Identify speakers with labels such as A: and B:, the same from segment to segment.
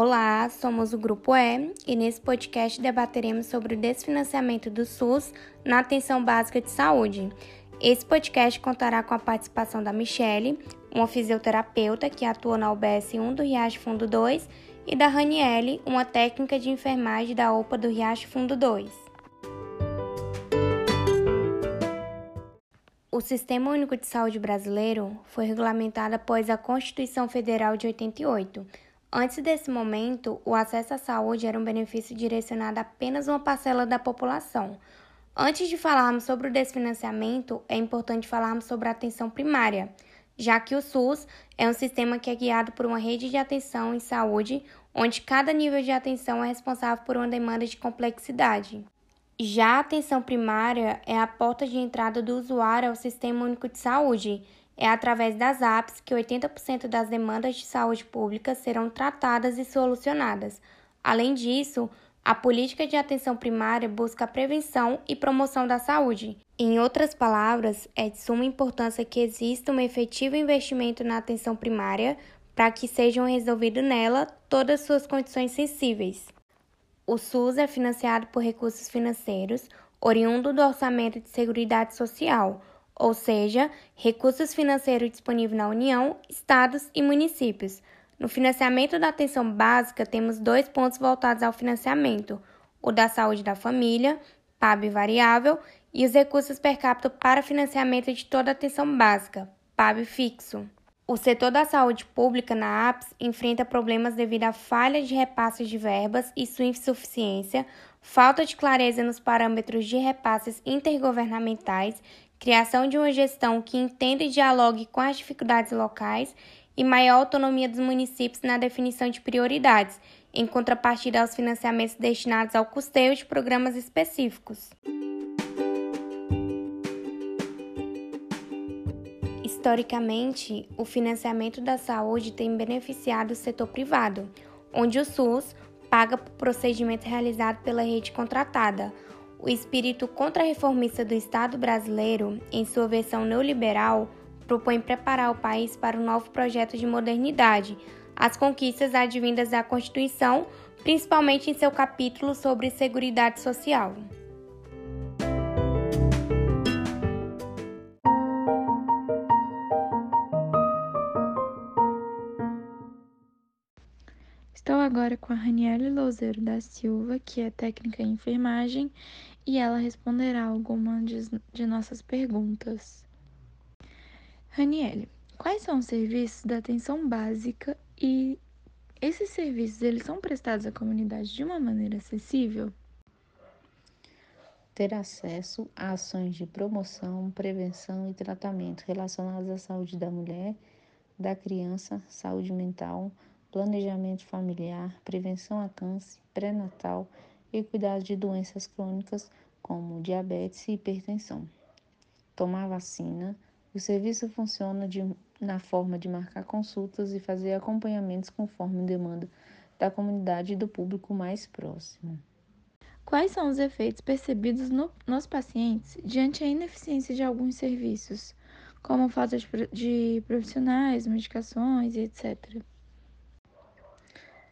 A: Olá, somos o Grupo E e nesse podcast debateremos sobre o desfinanciamento do SUS na atenção básica de saúde. Esse podcast contará com a participação da Michele, uma fisioterapeuta que atua na UBS 1 do Riacho Fundo 2, e da Raniele, uma técnica de enfermagem da OPA do Riacho Fundo 2. O Sistema Único de Saúde brasileiro foi regulamentado após a Constituição Federal de 88 Antes desse momento, o acesso à saúde era um benefício direcionado a apenas uma parcela da população. Antes de falarmos sobre o desfinanciamento, é importante falarmos sobre a atenção primária, já que o SUS é um sistema que é guiado por uma rede de atenção em saúde, onde cada nível de atenção é responsável por uma demanda de complexidade. Já a atenção primária é a porta de entrada do usuário ao Sistema Único de Saúde é através das apps que 80% das demandas de saúde pública serão tratadas e solucionadas. Além disso, a política de atenção primária busca a prevenção e promoção da saúde. Em outras palavras, é de suma importância que exista um efetivo investimento na atenção primária para que sejam resolvidas nela todas suas condições sensíveis. O SUS é financiado por recursos financeiros oriundo do Orçamento de Seguridade Social ou seja, recursos financeiros disponíveis na União, estados e municípios. No financiamento da atenção básica, temos dois pontos voltados ao financiamento: o da saúde da família, PAB variável, e os recursos per capita para financiamento de toda a atenção básica, PAB fixo. O setor da saúde pública na APS enfrenta problemas devido à falha de repasses de verbas e sua insuficiência, falta de clareza nos parâmetros de repasses intergovernamentais criação de uma gestão que entenda e dialogue com as dificuldades locais e maior autonomia dos municípios na definição de prioridades, em contrapartida aos financiamentos destinados ao custeio de programas específicos. Historicamente, o financiamento da saúde tem beneficiado o setor privado, onde o SUS paga por procedimento realizado pela rede contratada, o espírito contrarreformista do Estado brasileiro, em sua versão neoliberal, propõe preparar o país para um novo projeto de modernidade, as conquistas advindas da Constituição, principalmente em seu capítulo sobre Seguridade Social.
B: Agora com a Raniele Louzeiro da Silva, que é técnica em enfermagem, e ela responderá algumas de nossas perguntas. Raniele, quais são os serviços da atenção básica e esses serviços eles são prestados à comunidade de uma maneira acessível?
C: Ter acesso a ações de promoção, prevenção e tratamento relacionados à saúde da mulher, da criança, saúde mental, planejamento familiar, prevenção a câncer, pré-natal e cuidado de doenças crônicas como diabetes e hipertensão. Tomar vacina. O serviço funciona de, na forma de marcar consultas e fazer acompanhamentos conforme demanda da comunidade e do público mais próximo.
B: Quais são os efeitos percebidos no, nos pacientes diante a ineficiência de alguns serviços, como falta de, de profissionais, medicações e etc.?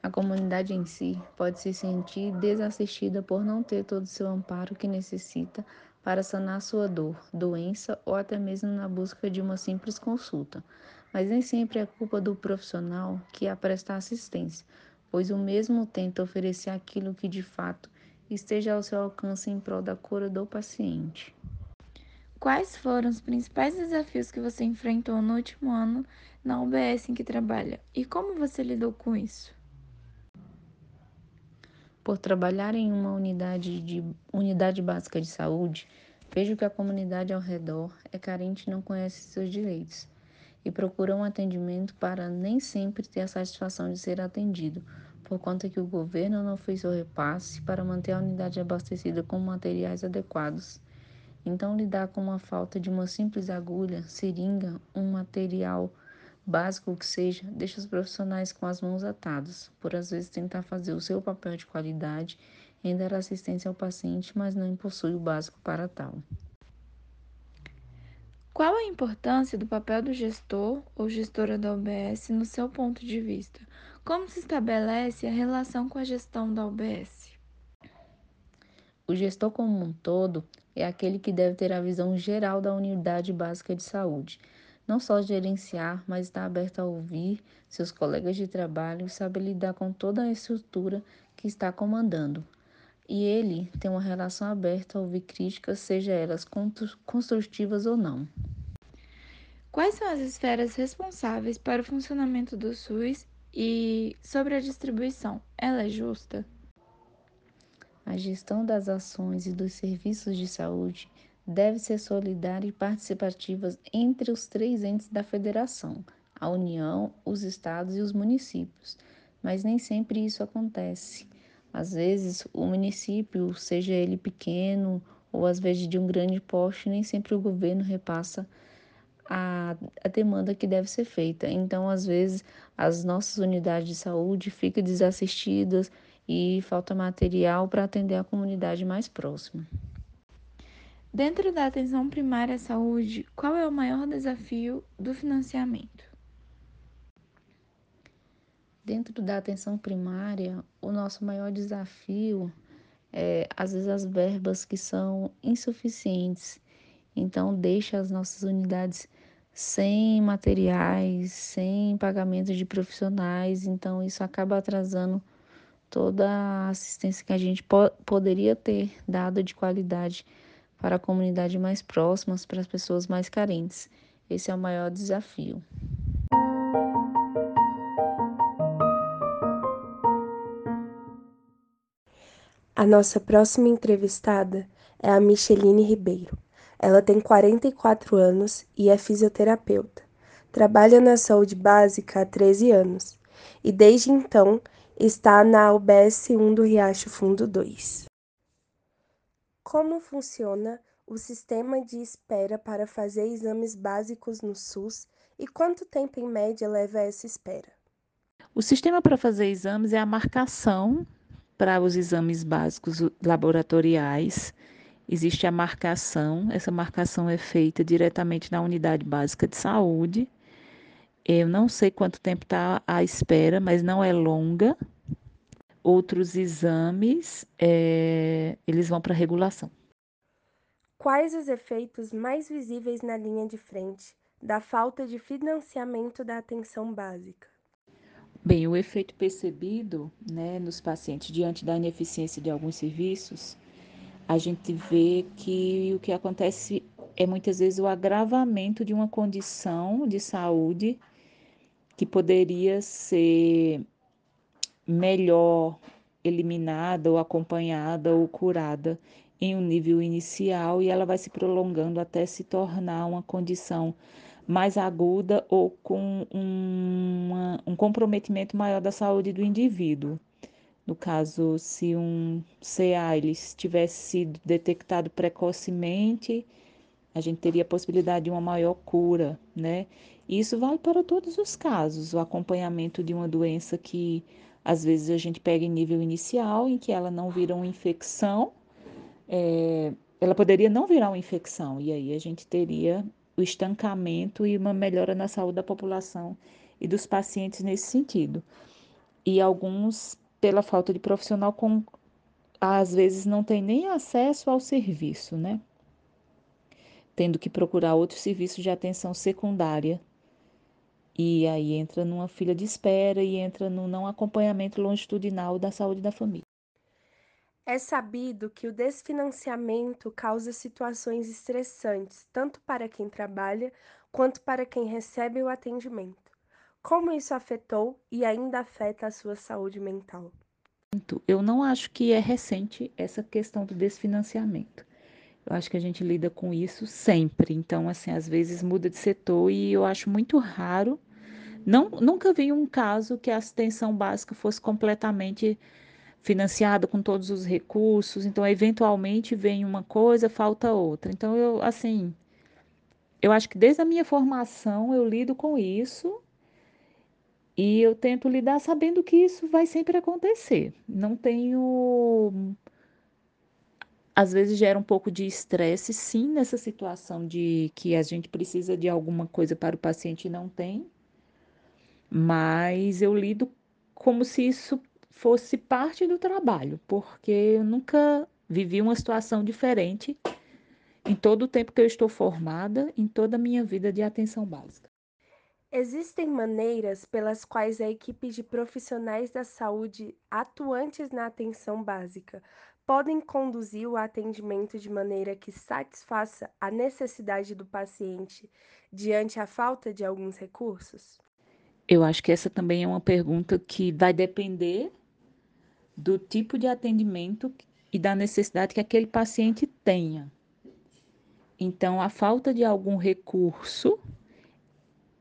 C: A comunidade em si pode se sentir desassistida por não ter todo o seu amparo que necessita para sanar sua dor, doença ou até mesmo na busca de uma simples consulta. Mas nem sempre é culpa do profissional que a presta assistência, pois o mesmo tenta oferecer aquilo que de fato esteja ao seu alcance em prol da cura do paciente.
B: Quais foram os principais desafios que você enfrentou no último ano na UBS em que trabalha e como você lidou com isso?
C: Por trabalhar em uma unidade, de, unidade básica de saúde, vejo que a comunidade ao redor é carente e não conhece seus direitos e procura um atendimento para nem sempre ter a satisfação de ser atendido, por conta que o governo não fez o repasse para manter a unidade abastecida com materiais adequados. Então, lidar com uma falta de uma simples agulha, seringa, um material básico que seja, deixa os profissionais com as mãos atadas, por às vezes tentar fazer o seu papel de qualidade em dar assistência ao paciente, mas não possui o básico para tal.
B: Qual a importância do papel do gestor ou gestora da OBS no seu ponto de vista? Como se estabelece a relação com a gestão da UBS?
C: O gestor como um todo é aquele que deve ter a visão geral da unidade básica de saúde, não só gerenciar, mas estar aberto a ouvir seus colegas de trabalho e saber lidar com toda a estrutura que está comandando. E ele tem uma relação aberta a ouvir críticas, seja elas construtivas ou não.
B: Quais são as esferas responsáveis para o funcionamento do SUS e sobre a distribuição? Ela é justa?
C: A gestão das ações e dos serviços de saúde deve ser solidária e participativa entre os três entes da federação, a União, os estados e os municípios, mas nem sempre isso acontece. Às vezes, o município, seja ele pequeno ou às vezes de um grande porte, nem sempre o governo repassa a, a demanda que deve ser feita. Então, às vezes, as nossas unidades de saúde ficam desassistidas e falta material para atender a comunidade mais próxima.
B: Dentro da atenção primária à saúde, qual é o maior desafio do financiamento?
C: Dentro da atenção primária, o nosso maior desafio é, às vezes, as verbas que são insuficientes. Então, deixa as nossas unidades sem materiais, sem pagamento de profissionais. Então, isso acaba atrasando toda a assistência que a gente po poderia ter dado de qualidade para a comunidade mais próximas, para as pessoas mais carentes. Esse é o maior desafio.
D: A nossa próxima entrevistada é a Micheline Ribeiro. Ela tem 44 anos e é fisioterapeuta. Trabalha na saúde básica há 13 anos e desde então está na UBS 1 do Riacho Fundo 2. Como funciona o sistema de espera para fazer exames básicos no SUS e quanto tempo em média leva essa espera?
E: O sistema para fazer exames é a marcação para os exames básicos laboratoriais. Existe a marcação, essa marcação é feita diretamente na unidade básica de saúde. Eu não sei quanto tempo está a espera, mas não é longa. Outros exames, é, eles vão para regulação.
D: Quais os efeitos mais visíveis na linha de frente da falta de financiamento da atenção básica?
E: Bem, o efeito percebido né, nos pacientes diante da ineficiência de alguns serviços, a gente vê que o que acontece é muitas vezes o agravamento de uma condição de saúde que poderia ser melhor eliminada ou acompanhada ou curada em um nível inicial e ela vai se prolongando até se tornar uma condição mais aguda ou com uma, um comprometimento maior da saúde do indivíduo. No caso, se um CA ele tivesse sido detectado precocemente, a gente teria a possibilidade de uma maior cura, né? Isso vale para todos os casos, o acompanhamento de uma doença que às vezes a gente pega em nível inicial, em que ela não vira uma infecção, é, ela poderia não virar uma infecção, e aí a gente teria o estancamento e uma melhora na saúde da população e dos pacientes nesse sentido. E alguns, pela falta de profissional, com, às vezes não tem nem acesso ao serviço, né? Tendo que procurar outro serviço de atenção secundária e aí entra numa fila de espera e entra no não acompanhamento longitudinal da saúde da família.
D: É sabido que o desfinanciamento causa situações estressantes, tanto para quem trabalha quanto para quem recebe o atendimento. Como isso afetou e ainda afeta a sua saúde mental?
E: Eu não acho que é recente essa questão do desfinanciamento. Eu acho que a gente lida com isso sempre. Então, assim, às vezes muda de setor e eu acho muito raro não, nunca vi um caso que a assistência básica fosse completamente financiada com todos os recursos, então eventualmente vem uma coisa, falta outra. Então eu assim, eu acho que desde a minha formação eu lido com isso e eu tento lidar sabendo que isso vai sempre acontecer. Não tenho às vezes gera um pouco de estresse, sim, nessa situação de que a gente precisa de alguma coisa para o paciente e não tem, mas eu lido como se isso fosse parte do trabalho, porque eu nunca vivi uma situação diferente em todo o tempo que eu estou formada, em toda a minha vida de atenção básica.
D: Existem maneiras pelas quais a equipe de profissionais da saúde atuantes na atenção básica podem conduzir o atendimento de maneira que satisfaça a necessidade do paciente diante a falta de alguns recursos?
E: Eu acho que essa também é uma pergunta que vai depender do tipo de atendimento e da necessidade que aquele paciente tenha. Então, a falta de algum recurso,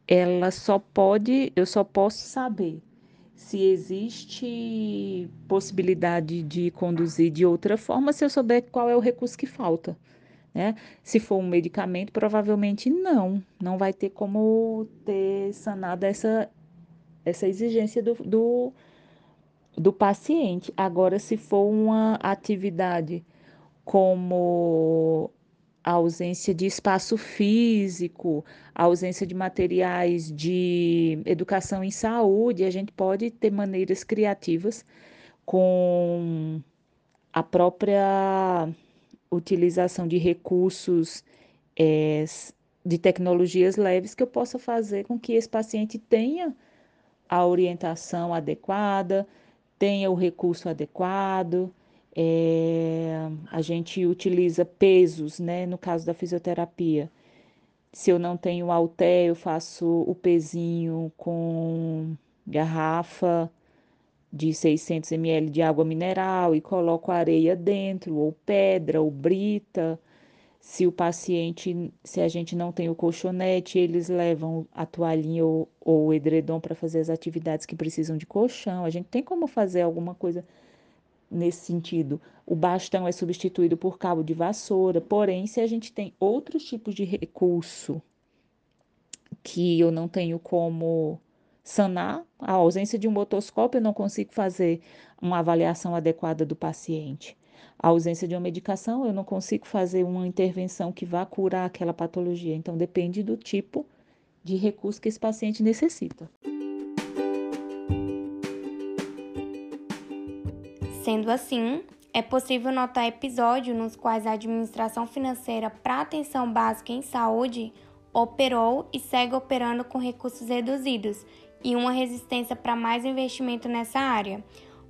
E: ela só pode, eu só posso saber se existe possibilidade de conduzir de outra forma, se eu souber qual é o recurso que falta. Né? Se for um medicamento, provavelmente não, não vai ter como ter sanado essa, essa exigência do, do, do paciente. Agora, se for uma atividade como a ausência de espaço físico, a ausência de materiais de educação em saúde, a gente pode ter maneiras criativas com a própria utilização de recursos é, de tecnologias leves que eu possa fazer com que esse paciente tenha a orientação adequada, tenha o recurso adequado, é, a gente utiliza pesos, né? No caso da fisioterapia. Se eu não tenho halter, eu faço o pezinho com garrafa de 600 ml de água mineral e coloco areia dentro, ou pedra, ou brita. Se o paciente, se a gente não tem o colchonete, eles levam a toalhinha ou, ou o edredom para fazer as atividades que precisam de colchão. A gente tem como fazer alguma coisa nesse sentido. O bastão é substituído por cabo de vassoura, porém, se a gente tem outros tipos de recurso que eu não tenho como sanar, a ausência de um otoscópio, eu não consigo fazer uma avaliação adequada do paciente. A ausência de uma medicação, eu não consigo fazer uma intervenção que vá curar aquela patologia. Então, depende do tipo de recurso que esse paciente necessita.
A: Sendo assim, é possível notar episódios nos quais a administração financeira para atenção básica em saúde operou e segue operando com recursos reduzidos e uma resistência para mais investimento nessa área.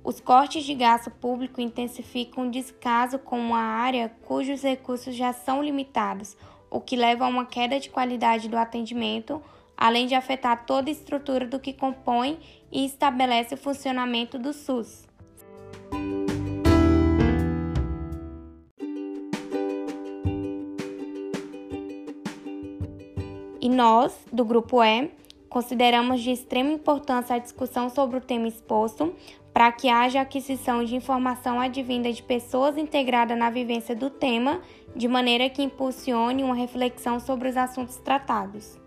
A: Os cortes de gasto público intensificam o descaso com uma área cujos recursos já são limitados, o que leva a uma queda de qualidade do atendimento, além de afetar toda a estrutura do que compõe e estabelece o funcionamento do SUS. E nós, do Grupo E, consideramos de extrema importância a discussão sobre o tema exposto para que haja aquisição de informação advinda de pessoas integradas na vivência do tema, de maneira que impulsione uma reflexão sobre os assuntos tratados.